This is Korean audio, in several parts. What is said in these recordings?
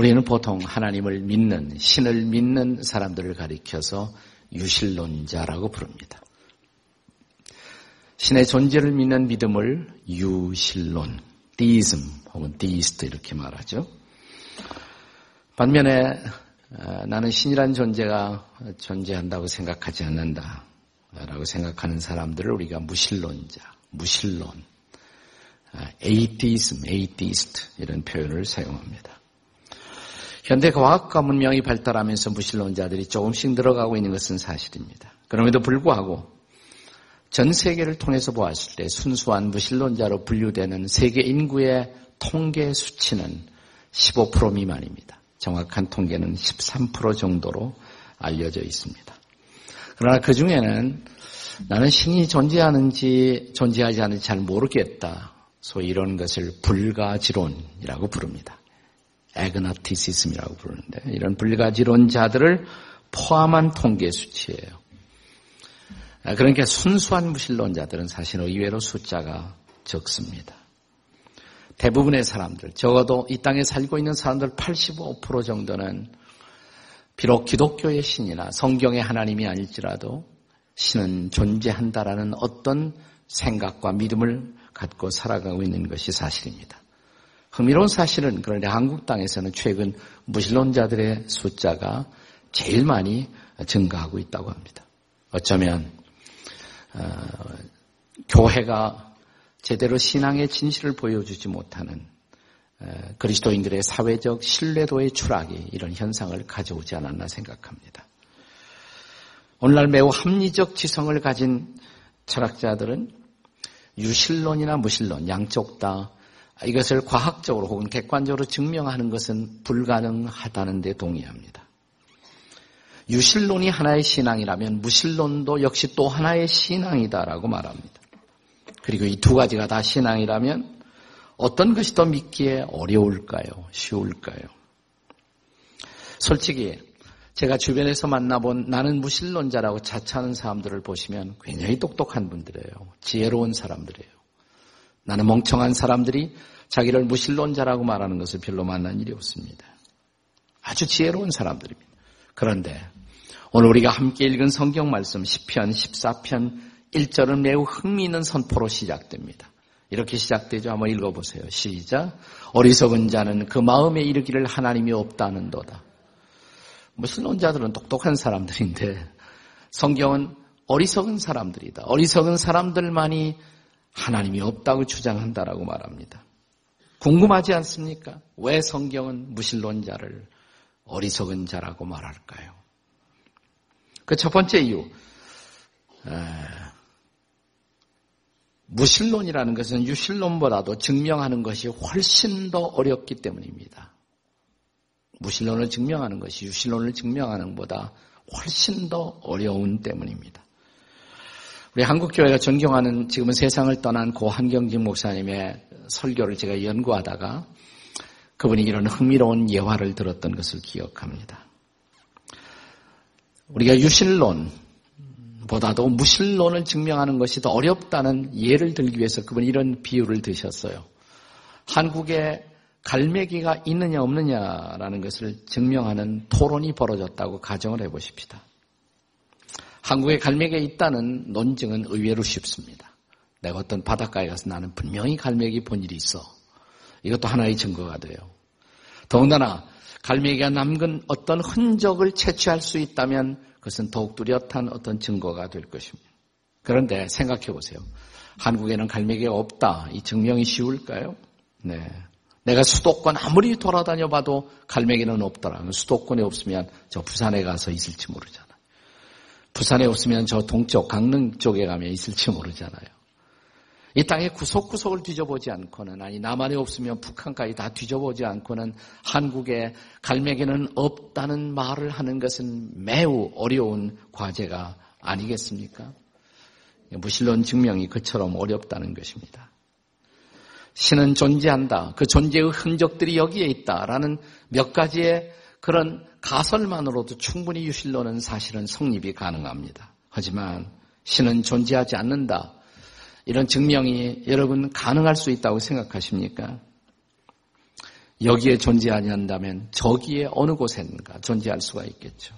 우리는 보통 하나님을 믿는, 신을 믿는 사람들을 가리켜서 유신론자라고 부릅니다. 신의 존재를 믿는 믿음을 유신론, theism 혹은 theist 이렇게 말하죠. 반면에 어, 나는 신이란 존재가 존재한다고 생각하지 않는다. 라고 생각하는 사람들을 우리가 무신론자, 무신론, atheism, atheist 이런 표현을 사용합니다. 현대 과학과 문명이 발달하면서 무신론자들이 조금씩 늘어가고 있는 것은 사실입니다. 그럼에도 불구하고 전 세계를 통해서 보았을 때 순수한 무신론자로 분류되는 세계 인구의 통계 수치는 15% 미만입니다. 정확한 통계는 13% 정도로 알려져 있습니다. 그러나 그 중에는 나는 신이 존재하는지 존재하지 않는지 잘 모르겠다. 소위 이런 것을 불가지론이라고 부릅니다. 에그나티시즘이라고 부르는데 이런 불가지론자들을 포함한 통계 수치예요. 그러니까 순수한 무신론자들은 사실 의외로 숫자가 적습니다. 대부분의 사람들, 적어도 이 땅에 살고 있는 사람들 85% 정도는 비록 기독교의 신이나 성경의 하나님이 아닐지라도 신은 존재한다라는 어떤 생각과 믿음을 갖고 살아가고 있는 것이 사실입니다. 흥미로운 사실은 그런데 한국 땅에서는 최근 무신론자들의 숫자가 제일 많이 증가하고 있다고 합니다. 어쩌면 어, 교회가 제대로 신앙의 진실을 보여주지 못하는 그리스도인들의 사회적 신뢰도의 추락이 이런 현상을 가져오지 않았나 생각합니다. 오늘날 매우 합리적 지성을 가진 철학자들은 유실론이나 무실론 양쪽 다 이것을 과학적으로 혹은 객관적으로 증명하는 것은 불가능하다는 데 동의합니다. 유실론이 하나의 신앙이라면 무실론도 역시 또 하나의 신앙이다라고 말합니다. 그리고 이 두 가지가 다 신앙이라면 어떤 것이 더 믿기에 어려울까요? 쉬울까요? 솔직히 제가 주변에서 만나본 나는 무신론자라고 자처하는 사람들을 보시면 굉장히 똑똑한 분들이에요. 지혜로운 사람들이에요. 나는 멍청한 사람들이 자기를 무신론자라고 말하는 것을 별로 만난 일이 없습니다. 아주 지혜로운 사람들입니다. 그런데 오늘 우리가 함께 읽은 성경 말씀 10편, 14편 1절은 매우 흥미있는 선포로 시작됩니다. 이렇게 시작되죠. 한번 읽어보세요. 시작. 어리석은 자는 그 마음에 이르기를 하나님이 없다는 도다. 무슬론자들은 똑똑한 사람들인데 성경은 어리석은 사람들이다. 어리석은 사람들만이 하나님이 없다고 주장한다라고 말합니다. 궁금하지 않습니까? 왜 성경은 무신론자를 어리석은 자라고 말할까요? 그 첫 번째 이유. 무신론이라는 것은 유신론보다도 증명하는 것이 훨씬 더 어렵기 때문입니다. 무신론을 증명하는 것이 유신론을 증명하는 것보다 훨씬 더 어려운 때문입니다. 우리 한국교회가 존경하는 지금은 세상을 떠난 고 한경진 목사님의 설교를 제가 연구하다가 그분이 이런 흥미로운 예화를 들었던 것을 기억합니다. 우리가 유신론, 보다도 무신론을 증명하는 것이 더 어렵다는 예를 들기 위해서 그분이 이런 비유를 드셨어요. 한국에 갈매기가 있느냐 없느냐라는 것을 증명하는 토론이 벌어졌다고 가정을 해보십시다. 한국에 갈매기가 있다는 논증은 의외로 쉽습니다. 내가 어떤 바닷가에 가서 나는 분명히 갈매기 본 일이 있어. 이것도 하나의 증거가 돼요. 더군다나 갈매기가 남긴 어떤 흔적을 채취할 수 있다면 그것은 더욱 뚜렷한 어떤 증거가 될 것입니다. 그런데 생각해 보세요. 한국에는 갈매기가 없다. 이 증명이 쉬울까요? 네. 내가 수도권 아무리 돌아다녀 봐도 갈매기는 없더라. 수도권에 없으면 저 부산에 가서 있을지 모르잖아요. 부산에 없으면 저 동쪽 강릉 쪽에 가면 있을지 모르잖아요. 이 땅의 구석구석을 뒤져보지 않고는 아니 남한에 없으면 북한까지 다 뒤져보지 않고는 한국에 갈매기는 없다는 말을 하는 것은 매우 어려운 과제가 아니겠습니까? 무신론 증명이 그처럼 어렵다는 것입니다. 신은 존재한다. 그 존재의 흔적들이 여기에 있다라는 몇 가지의 그런 가설만으로도 충분히 유신론은 사실은 성립이 가능합니다. 하지만 신은 존재하지 않는다. 이런 증명이 여러분 가능할 수 있다고 생각하십니까? 여기에 존재하지 않는다면 저기에 어느 곳엔가 존재할 수가 있겠죠.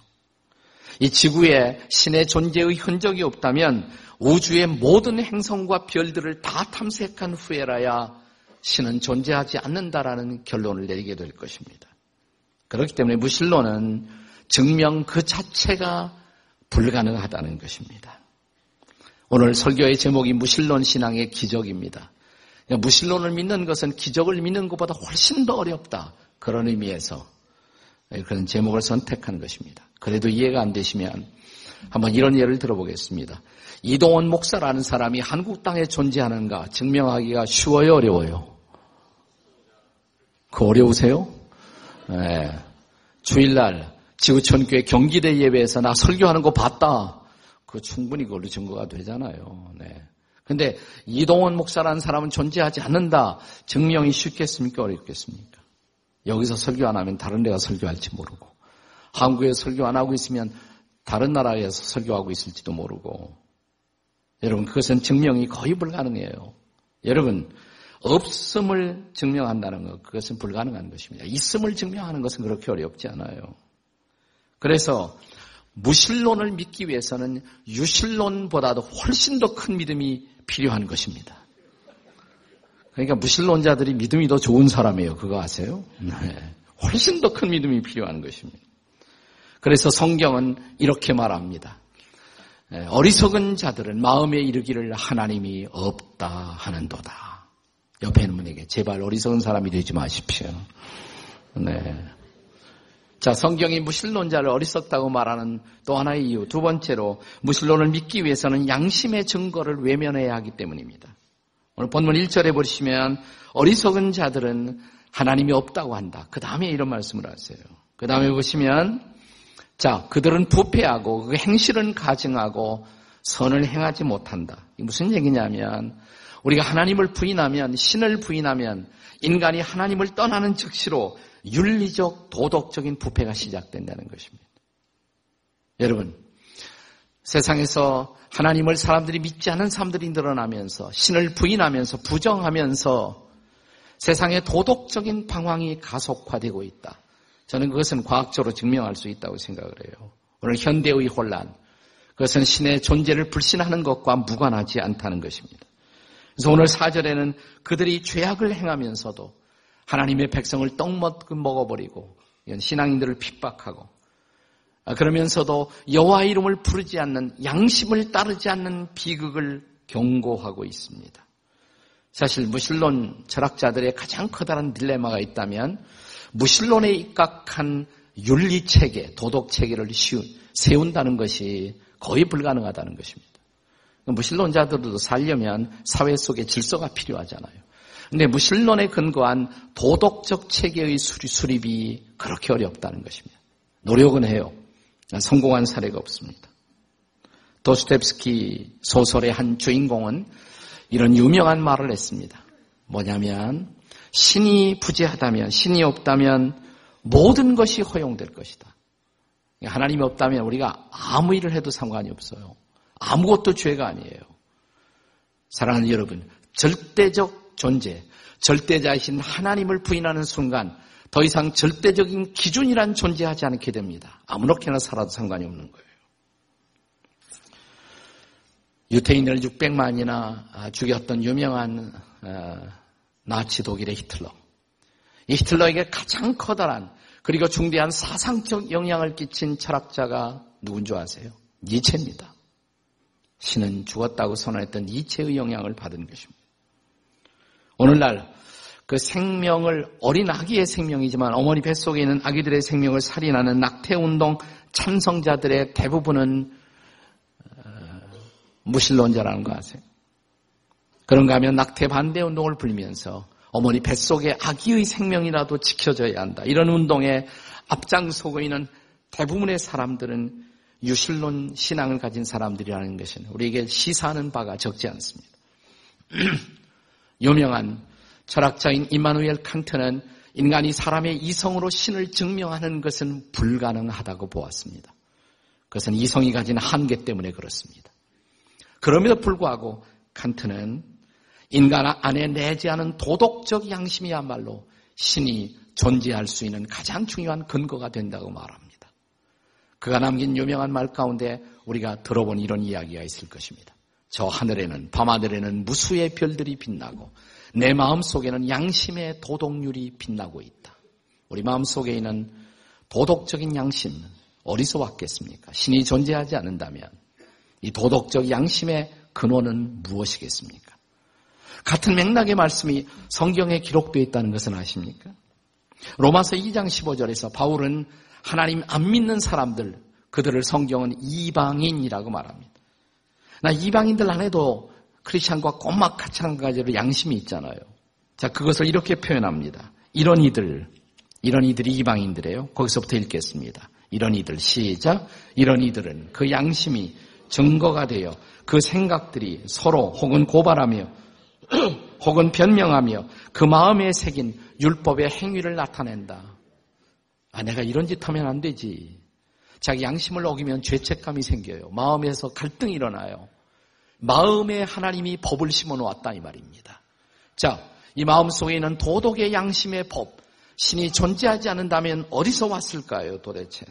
이 지구에 신의 존재의 흔적이 없다면 우주의 모든 행성과 별들을 다 탐색한 후에라야 신은 존재하지 않는다라는 결론을 내리게 될 것입니다. 그렇기 때문에 무신론은 증명 그 자체가 불가능하다는 것입니다. 오늘 설교의 제목이 무신론 신앙의 기적입니다. 그러니까 무신론을 믿는 것은 기적을 믿는 것보다 훨씬 더 어렵다. 그런 의미에서 그런 제목을 선택한 것입니다. 그래도 이해가 안 되시면 한번 이런 예를 들어보겠습니다. 이동원 목사라는 사람이 한국 땅에 존재하는가 증명하기가 쉬워요, 어려워요? 그 어려우세요? 네. 주일날 지구촌교회 경기대 예배에서 나 설교하는 거 봤다. 그 충분히 그걸로 증거가 되잖아요. 네. 근데 이동원 목사라는 사람은 존재하지 않는다. 증명이 쉽겠습니까? 어렵겠습니까? 여기서 설교 안 하면 다른 데가 설교할지 모르고 한국에 설교 안 하고 있으면 다른 나라에서 설교하고 있을지도 모르고 여러분 그것은 증명이 거의 불가능해요. 여러분 없음을 증명한다는 것 그것은 불가능한 것입니다. 있음을 증명하는 것은 그렇게 어렵지 않아요. 그래서 무신론을 믿기 위해서는 유신론보다도 훨씬 더 큰 믿음이 필요한 것입니다. 그러니까 무신론자들이 믿음이 더 좋은 사람이에요. 그거 아세요? 네. 훨씬 더 큰 믿음이 필요한 것입니다. 그래서 성경은 이렇게 말합니다. 네, 어리석은 자들은 마음에 이르기를 하나님이 없다 하는도다. 옆에 있는 분에게 제발 어리석은 사람이 되지 마십시오. 네. 자, 성경이 무신론자를 어리석다고 말하는 또 하나의 이유. 두 번째로 무신론을 믿기 위해서는 양심의 증거를 외면해야 하기 때문입니다. 오늘 본문 1절에 보시면 어리석은 자들은 하나님이 없다고 한다. 그 다음에 이런 말씀을 하세요. 그 다음에 보시면 자, 그들은 부패하고 그 행실은 가증하고 선을 행하지 못한다. 이 무슨 얘기냐면 우리가 하나님을 부인하면 신을 부인하면 인간이 하나님을 떠나는 즉시로 윤리적, 도덕적인 부패가 시작된다는 것입니다. 여러분, 세상에서 하나님을 사람들이 믿지 않는 사람들이 늘어나면서 신을 부인하면서 부정하면서 세상의 도덕적인 방황이 가속화되고 있다. 저는 그것은 과학적으로 증명할 수 있다고 생각을 해요. 오늘 현대의 혼란, 그것은 신의 존재를 불신하는 것과 무관하지 않다는 것입니다. 그래서 오늘 사절에는 그들이 죄악을 행하면서도 하나님의 백성을 떡먹 먹어버리고 신앙인들을 핍박하고 아, 그러면서도 여호와 이름을 부르지 않는 양심을 따르지 않는 비극을 경고하고 있습니다. 사실 무신론 철학자들의 가장 커다란 딜레마가 있다면 무신론에 입각한 윤리 체계, 도덕 체계를 세운다는 것이 거의 불가능하다는 것입니다. 무신론자들도 살려면 사회 속에 질서가 필요하잖아요. 근데 무신론에 근거한 도덕적 체계의 수립이 그렇게 어렵다는 것입니다. 노력은 해요. 성공한 사례가 없습니다. 도스텝스키 소설의 한 주인공은 이런 유명한 말을 했습니다. 뭐냐면 신이 부재하다면 신이 없다면 모든 것이 허용될 것이다. 하나님이 없다면 우리가 아무 일을 해도 상관이 없어요. 아무것도 죄가 아니에요. 사랑하는 여러분, 절대적 존재, 절대자이신 하나님을 부인하는 순간 더 이상 절대적인 기준이란 존재하지 않게 됩니다. 아무렇게나 살아도 상관이 없는 거예요. 유태인을 600만이나 죽였던 유명한 어, 나치 독일의 히틀러. 이 히틀러에게 가장 커다란 그리고 중대한 사상적 영향을 끼친 철학자가 누군 줄 아세요? 니체입니다. 신은 죽었다고 선언했던 니체의 영향을 받은 것입니다. 오늘날 그 생명을 어린 아기의 생명이지만 어머니 뱃속에 있는 아기들의 생명을 살인하는 낙태운동 찬성자들의 대부분은 어, 무신론자라는 거 아세요? 그런가 하면 낙태 반대 운동을 불면서 어머니 뱃속의 아기의 생명이라도 지켜져야 한다. 이런 운동에 앞장서고 있는 대부분의 사람들은 유신론 신앙을 가진 사람들이라는 것은 우리에게 시사하는 바가 적지 않습니다. 유명한 철학자인 이마누엘 칸트는 인간이 사람의 이성으로 신을 증명하는 것은 불가능하다고 보았습니다. 그것은 이성이 가진 한계 때문에 그렇습니다. 그럼에도 불구하고 칸트는 인간 안에 내지 않은 도덕적 양심이야말로 신이 존재할 수 있는 가장 중요한 근거가 된다고 말합니다. 그가 남긴 유명한 말 가운데 우리가 들어본 이런 이야기가 있을 것입니다. 저 하늘에는 밤하늘에는 무수의 별들이 빛나고 내 마음 속에는 양심의 도덕률이 빛나고 있다. 우리 마음 속에 있는 도덕적인 양심 어디서 왔겠습니까? 신이 존재하지 않는다면 이 도덕적 양심의 근원은 무엇이겠습니까? 같은 맥락의 말씀이 성경에 기록되어 있다는 것은 아십니까? 로마서 2장 15절에서 바울은 하나님 안 믿는 사람들, 그들을 성경은 이방인이라고 말합니다. 나 이방인들 안에도 크리스찬과 꼬막 마찬가지로 양심이 있잖아요. 자, 그것을 이렇게 표현합니다. 이런 이들, 이런 이들이 이방인들이에요. 거기서부터 읽겠습니다. 이런 이들, 시작. 이런 이들은 그 양심이 증거가 되어 그 생각들이 서로 혹은 고발하며 혹은 변명하며 그 마음에 새긴 율법의 행위를 나타낸다. 아, 내가 이런 짓 하면 안 되지. 자기 양심을 어기면 죄책감이 생겨요. 마음에서 갈등이 일어나요. 마음에 하나님이 법을 심어 놓았다 이 말입니다. 자, 이 마음 속에 있는 도덕의 양심의 법, 신이 존재하지 않는다면 어디서 왔을까요, 도대체?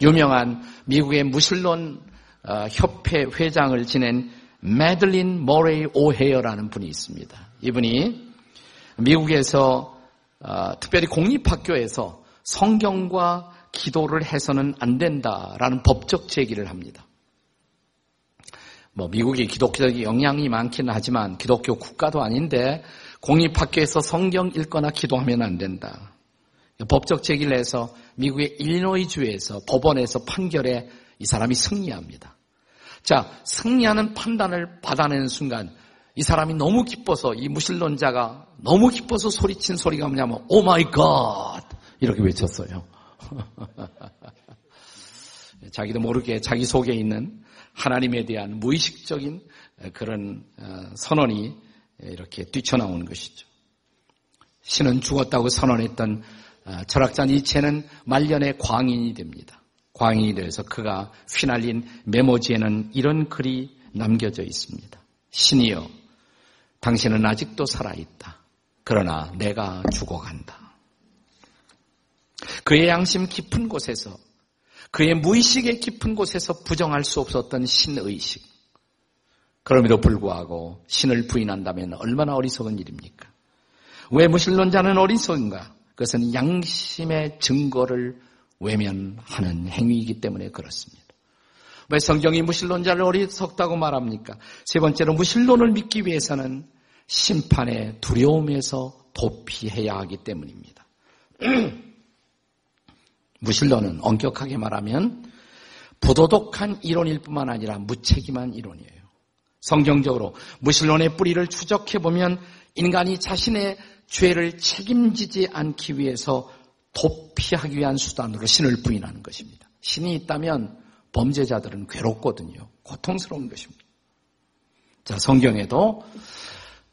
유명한 미국의 무신론 어, 협회 회장을 지낸 매들린 모레이 오헤어라는 분이 있습니다. 이분이 미국에서 어, 특별히 공립학교에서 성경과 기도를 해서는 안 된다라는 법적 제기를 합니다. 뭐 미국이 기독교적 영향이 많기는 하지만 기독교 국가도 아닌데 공립학교에서 성경 읽거나 기도하면 안 된다. 법적 제기를 해서 미국의 일리노이주에서 법원에서 판결에 이 사람이 승리합니다. 자, 승리하는 판단을 받아내는 순간 이 사람이 너무 기뻐서 이 무신론자가 너무 기뻐서 소리친 소리가 뭐냐면 Oh my God 이렇게 외쳤어요. 자기도 모르게 자기 속에 있는 하나님에 대한 무의식적인 그런 어, 선언이 이렇게 뛰쳐나오는 것이죠. 신은 죽었다고 선언했던 어, 철학자 니체는 말년의 광인이 됩니다. 광인이 되어서 그가 휘날린 메모지에는 이런 글이 남겨져 있습니다. 신이여, 당신은 아직도 살아있다. 그러나 내가 죽어간다. 그의 양심 깊은 곳에서 그의 무의식의 깊은 곳에서 부정할 수 없었던 신의식. 그럼에도 불구하고 신을 부인한다면 얼마나 어리석은 일입니까? 왜 무신론자는 어리석은가? 그것은 양심의 증거를 외면하는 행위이기 때문에 그렇습니다. 왜 성경이 무신론자를 어리석다고 말합니까? 세 번째로 무신론을 믿기 위해서는 심판의 두려움에서 도피해야 하기 때문입니다. 무신론은 엄격하게 말하면 부도덕한 이론일 뿐만 아니라 무책임한 이론이에요. 성경적으로 무신론의 뿌리를 추적해 보면 인간이 자신의 죄를 책임지지 않기 위해서 도피하기 위한 수단으로 신을 부인하는 것입니다. 신이 있다면 범죄자들은 괴롭거든요. 고통스러운 것입니다. 자, 성경에도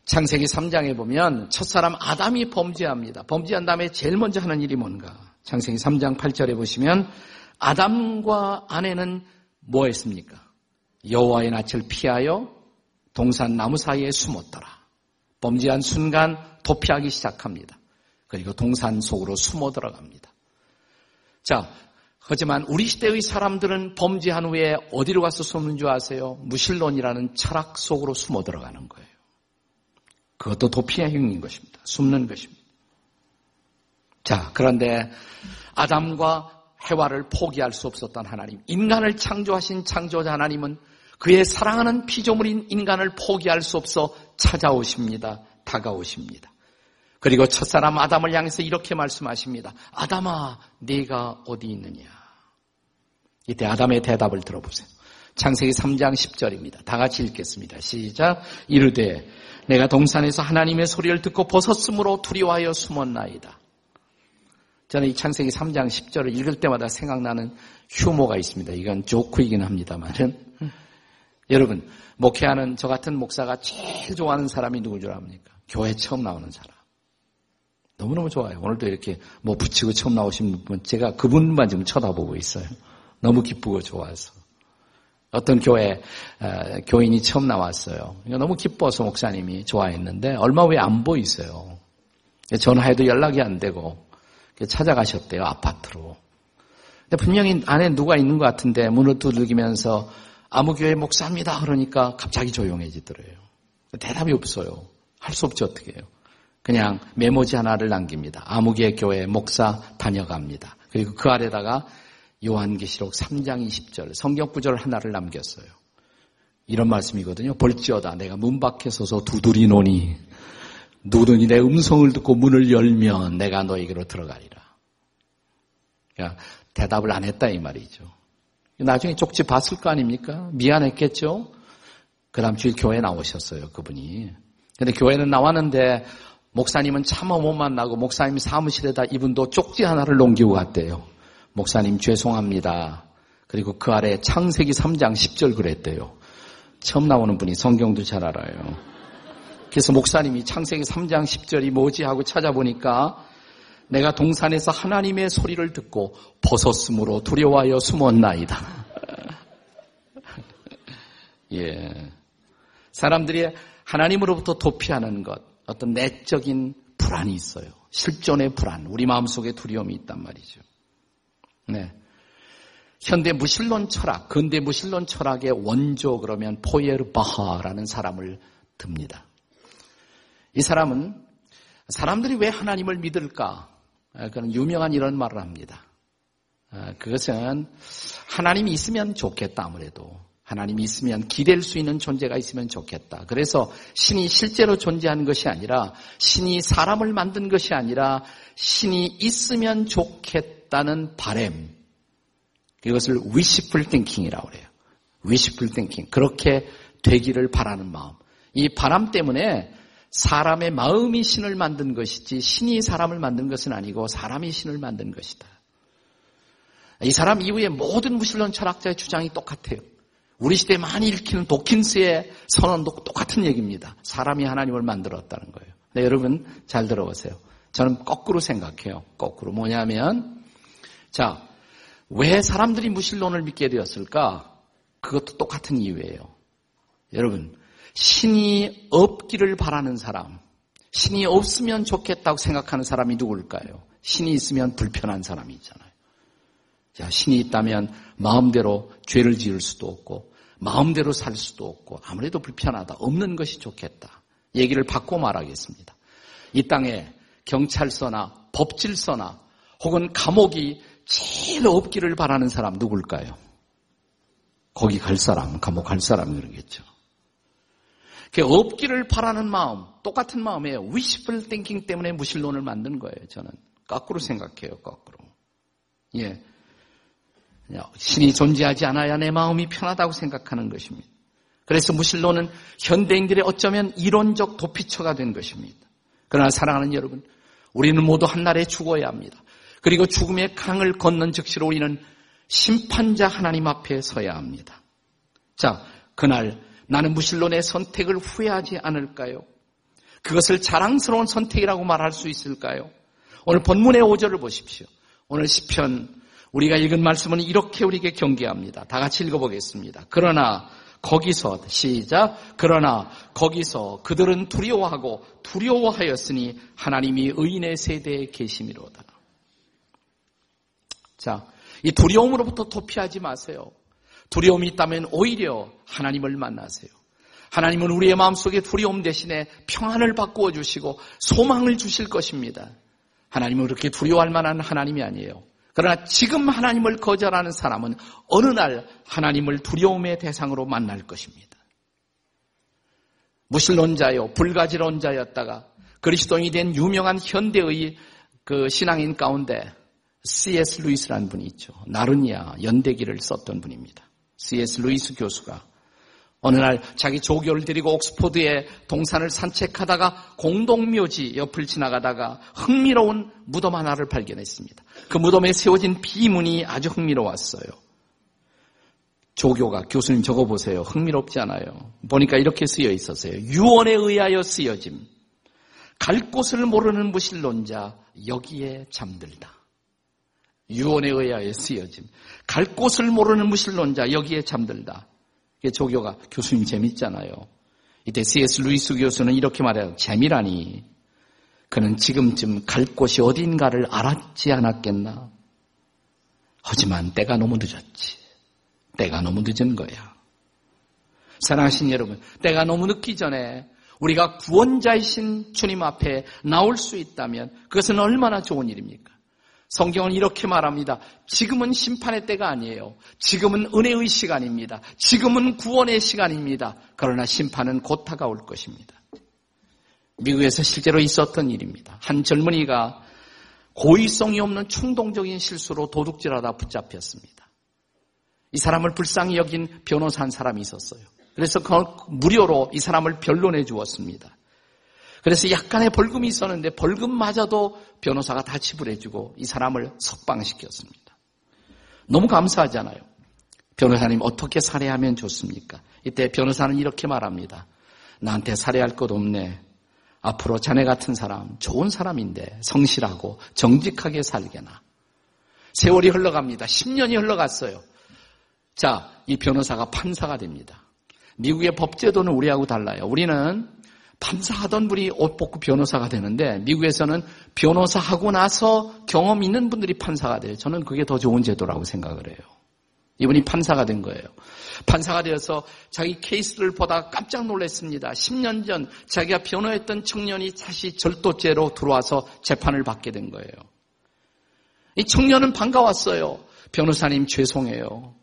창세기 3장에 보면 첫사람 아담이 범죄합니다. 범죄한 다음에 제일 먼저 하는 일이 뭔가? 창세기 3장 8절에 보시면 아담과 아내는 뭐 했습니까? 여호와의 낯을 피하여 동산 나무 사이에 숨었더라. 범죄한 순간 도피하기 시작합니다. 그리고 동산 속으로 숨어 들어갑니다. 자, 하지만 우리 시대의 사람들은 범죄한 후에 어디로 가서 숨는 줄 아세요? 무신론이라는 철학 속으로 숨어 들어가는 거예요. 그것도 도피의 행위인 것입니다. 숨는 것입니다. 자, 그런데 아담과 해와를 포기할 수 없었던 하나님, 인간을 창조하신 창조자 하나님은 그의 사랑하는 피조물인 인간을 포기할 수 없어 찾아오십니다. 다가오십니다. 그리고 첫사람 아담을 향해서 이렇게 말씀하십니다. 아담아, 네가 어디 있느냐? 이때 아담의 대답을 들어보세요. 창세기 3장 10절입니다. 다 같이 읽겠습니다. 시작. 이르되 내가 동산에서 하나님의 소리를 듣고 벗었으므로 두려워하여 숨었나이다. 저는 이 창세기 3장 10절을 읽을 때마다 생각나는 휴모가 있습니다. 이건 조크이긴 합니다만은. 여러분, 목회하는 저 같은 목사가 제일 좋아하는 사람이 누구 줄 압니까? 교회 처음 나오는 사람. 너무너무 좋아요. 오늘도 이렇게 뭐 붙이고 처음 나오신 분, 제가 그분만 지금 쳐다보고 있어요. 너무 기쁘고 좋아서. 어떤 교회, 교인이 처음 나왔어요. 너무 기뻐서 목사님이 좋아했는데, 얼마 후에 안 보이세요. 전화해도 연락이 안 되고 찾아가셨대요 아파트로. 근데 분명히 안에 누가 있는 것 같은데 문을 두들기면서 아무 교회 목사입니다 그러니까 갑자기 조용해지더래요. 대답이 없어요. 할 수 없지 어떻게 해요. 그냥 메모지 하나를 남깁니다. 아무개 교회 목사 다녀갑니다. 그리고 그 아래다가 요한계시록 3장 20절 성경 구절 하나를 남겼어요. 이런 말씀이거든요. 볼지어다 내가 문 밖에 서서 두드리노니 누구든지 내 음성을 듣고 문을 열면 내가 너에게로 들어가리라. 그러니까 대답을 안 했다 이 말이죠. 나중에 쪽지 봤을 거 아닙니까? 미안했겠죠? 그 다음 주일 교회 나오셨어요, 그분이. 근데 교회는 나왔는데 목사님은 차마 못 만나고 목사님 사무실에다 이분도 쪽지 하나를 넘기고 갔대요. 목사님 죄송합니다. 그리고 그 아래 창세기 3장 10절 그랬대요. 처음 나오는 분이 성경도 잘 알아요. 그래서 목사님이 창세기 3장 10절이 뭐지 하고 찾아보니까 내가 동산에서 하나님의 소리를 듣고 벗었으므로 두려워하여 숨었나이다. 예. 사람들이 하나님으로부터 도피하는 것, 어떤 내적인 불안이 있어요. 실존의 불안, 우리 마음속에 두려움이 있단 말이죠. 네. 현대 무신론 철학, 근대 무신론 철학의 원조 그러면 포예르 바하라는 사람을 듭니다. 이 사람은 사람들이 왜 하나님을 믿을까? 아, 그는 유명한 이런 말을 합니다. 아, 그것은 하나님이 있으면 좋겠다 아무래도. 하나님이 있으면 기댈 수 있는 존재가 있으면 좋겠다. 그래서 신이 실제로 존재하는 것이 아니라 신이 사람을 만든 것이 아니라 신이 있으면 좋겠다는 바램. 이것을 wishful thinking이라고 그래요. wishful thinking. 그렇게 되기를 바라는 마음. 이 바람 때문에 사람의 마음이 신을 만든 것이지 신이 사람을 만든 것은 아니고 사람이 신을 만든 것이다. 이 사람 이후에 모든 무신론 철학자의 주장이 똑같아요. 우리 시대에 많이 읽히는 도킨스의 선언도 똑같은 얘기입니다. 사람이 하나님을 만들었다는 거예요. 네, 여러분 잘 들어보세요. 저는 거꾸로 생각해요. 거꾸로 뭐냐면 자, 왜 사람들이 무신론을 믿게 되었을까? 그것도 똑같은 이유예요. 여러분, 신이 없기를 바라는 사람, 신이 없으면 좋겠다고 생각하는 사람이 누굴까요? 신이 있으면 불편한 사람이 있잖아요. 자, 신이 있다면 마음대로 죄를 지을 수도 없고, 마음대로 살 수도 없고, 아무래도 불편하다. 없는 것이 좋겠다. 얘기를 바꿔 말하겠습니다. 이 땅에 경찰서나 법질서나 혹은 감옥이 제일 없기를 바라는 사람 누굴까요? 거기 갈 사람, 감옥 갈 사람 그러겠죠. 그 없기를 바라는 마음, 똑같은 마음이에요. wishful thinking 때문에 무신론을 만든 거예요, 저는. 거꾸로 생각해요, 거꾸로. 예. 신이 존재하지 않아야 내 마음이 편하다고 생각하는 것입니다. 그래서 무신론은 현대인들의 어쩌면 이론적 도피처가 된 것입니다. 그러나 사랑하는 여러분, 우리는 모두 한날에 죽어야 합니다. 그리고 죽음의 강을 건넌 즉시로 우리는 심판자 하나님 앞에 서야 합니다. 자, 그날 나는 무신론의 선택을 후회하지 않을까요? 그것을 자랑스러운 선택이라고 말할 수 있을까요? 오늘 본문의 5절을 보십시오. 오늘 시편 우리가 읽은 말씀은 이렇게 우리에게 경계합니다. 다 같이 읽어보겠습니다. 그러나 거기서 시작 그러나 거기서 그들은 두려워하고 두려워하였으니 하나님이 의인의 세대에 계심이로다. 자, 이 두려움으로부터 도피하지 마세요. 두려움이 있다면 오히려 하나님을 만나세요. 하나님은 우리의 마음속에 두려움 대신에 평안을 바꾸어 주시고 소망을 주실 것입니다. 하나님은 그렇게 두려워할 만한 하나님이 아니에요. 그러나 지금 하나님을 거절하는 사람은 어느 날 하나님을 두려움의 대상으로 만날 것입니다. 무신론자요, 불가지론자였다가 그리스도인이 된 유명한 현대의 그 신앙인 가운데 C.S. 루이스라는 분이 있죠. 나르니아 연대기를 썼던 분입니다. C.S. 루이스 교수가 어느 날 자기 조교를 데리고 옥스포드의 동산을 산책하다가 공동묘지 옆을 지나가다가 흥미로운 무덤 하나를 발견했습니다. 그 무덤에 세워진 비문이 아주 흥미로웠어요. 조교가 교수님 적어 보세요. 흥미롭지 않아요. 보니까 이렇게 쓰여 있었어요. 유언에 의하여 쓰여짐. 갈 곳을 모르는 무신론자 여기에 잠들다. 유언에 의하여 쓰여짐. 갈 곳을 모르는 무신론자 여기에 잠들다. 조교가 교수님 재밌잖아요. 이때 C.S. 루이스 교수는 이렇게 말해요. 재미라니. 그는 지금쯤 갈 곳이 어딘가를 알았지 않았겠나? 하지만 때가 너무 늦었지. 때가 너무 늦은 거야. 사랑하신 여러분, 때가 너무 늦기 전에 우리가 구원자이신 주님 앞에 나올 수 있다면 그것은 얼마나 좋은 일입니까? 성경은 이렇게 말합니다. 지금은 심판의 때가 아니에요. 지금은 은혜의 시간입니다. 지금은 구원의 시간입니다. 그러나 심판은 곧 다가올 것입니다. 미국에서 실제로 있었던 일입니다. 한 젊은이가 고의성이 없는 충동적인 실수로 도둑질하다 붙잡혔습니다. 이 사람을 불쌍히 여긴 변호사 한 사람이 있었어요. 그래서 그 무료로 이 사람을 변론해 주었습니다. 그래서 약간의 벌금이 있었는데 벌금마저도 변호사가 다 지불해주고 이 사람을 석방시켰습니다. 너무 감사하잖아요. 변호사님 어떻게 살해하면 좋습니까? 이때 변호사는 이렇게 말합니다. 나한테 살해할 것 없네. 앞으로 자네 같은 사람, 좋은 사람인데 성실하고 정직하게 살게나. 세월이 흘러갑니다. 10년이 흘러갔어요. 자, 이 변호사가 판사가 됩니다. 미국의 법제도는 우리하고 달라요. 우리는 판사하던 분이 옷 벗고 변호사가 되는데 미국에서는 변호사하고 나서 경험 있는 분들이 판사가 돼요. 저는 그게 더 좋은 제도라고 생각을 해요. 이분이 판사가 된 거예요. 판사가 되어서 자기 케이스를 보다 깜짝 놀랐습니다. 10년 전 자기가 변호했던 청년이 다시 절도죄로 들어와서 재판을 받게 된 거예요. 이 청년은 반가웠어요. 변호사님 죄송해요.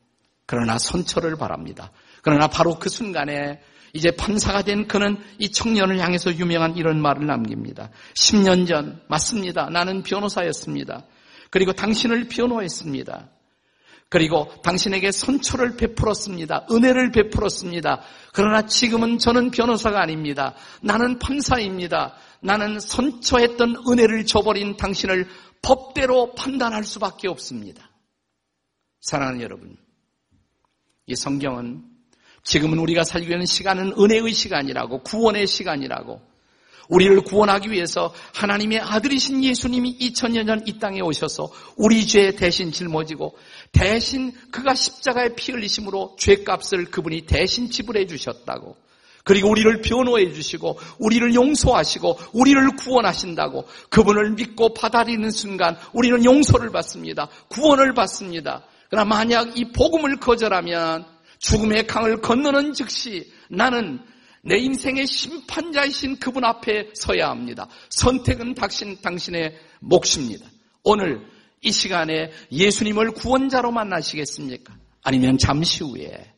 그러나 선처를 바랍니다. 그러나 바로 그 순간에 이제 판사가 된 그는 이 청년을 향해서 유명한 이런 말을 남깁니다. 10년 전 맞습니다. 나는 변호사였습니다. 그리고 당신을 변호했습니다. 그리고 당신에게 선처를 베풀었습니다. 은혜를 베풀었습니다. 그러나 지금은 저는 변호사가 아닙니다. 나는 판사입니다. 나는 선처했던 은혜를 줘버린 당신을 법대로 판단할 수밖에 없습니다. 사랑하는 여러분, 이 성경은 지금은 우리가 살고 있는 시간은 은혜의 시간이라고 구원의 시간이라고 우리를 구원하기 위해서 하나님의 아들이신 예수님이 2000년 전 이 땅에 오셔서 우리 죄 대신 짊어지고 대신 그가 십자가에 피 흘리심으로 죄값을 그분이 대신 지불해 주셨다고 그리고 우리를 변호해 주시고 우리를 용서하시고 우리를 구원하신다고 그분을 믿고 받아들이는 순간 우리는 용서를 받습니다. 구원을 받습니다. 그러나 만약 이 복음을 거절하면 죽음의 강을 건너는 즉시 나는 내 인생의 심판자이신 그분 앞에 서야 합니다. 선택은 당신, 당신의 몫입니다. 오늘 이 시간에 예수님을 구원자로 만나시겠습니까? 아니면 잠시 후에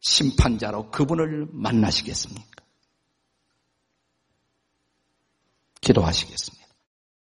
심판자로 그분을 만나시겠습니까? 기도하시겠습니다.